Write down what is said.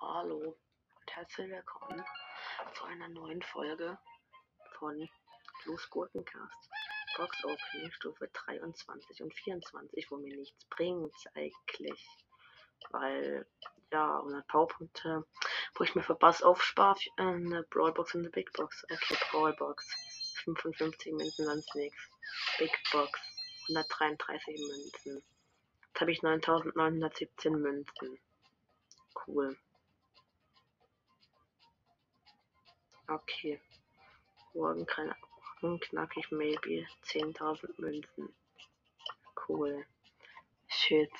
Hallo und herzlich willkommen zu einer neuen Folge von Los Gurkencast. Box Opening Stufe 23 und 24, wo mir nichts bringt eigentlich. Weil, ja, 100 Powerpunkte, wo ich mir für Bass aufspare, eine Brawlbox und eine Big Box. Okay, Brawlbox. 55 Münzen, sonst nichts. Big Box. 133 Münzen. Jetzt habe ich 9917 Münzen. Cool. Okay. Morgen keine Morgen knackig maybe 10.000 Münzen. Cool. Shit.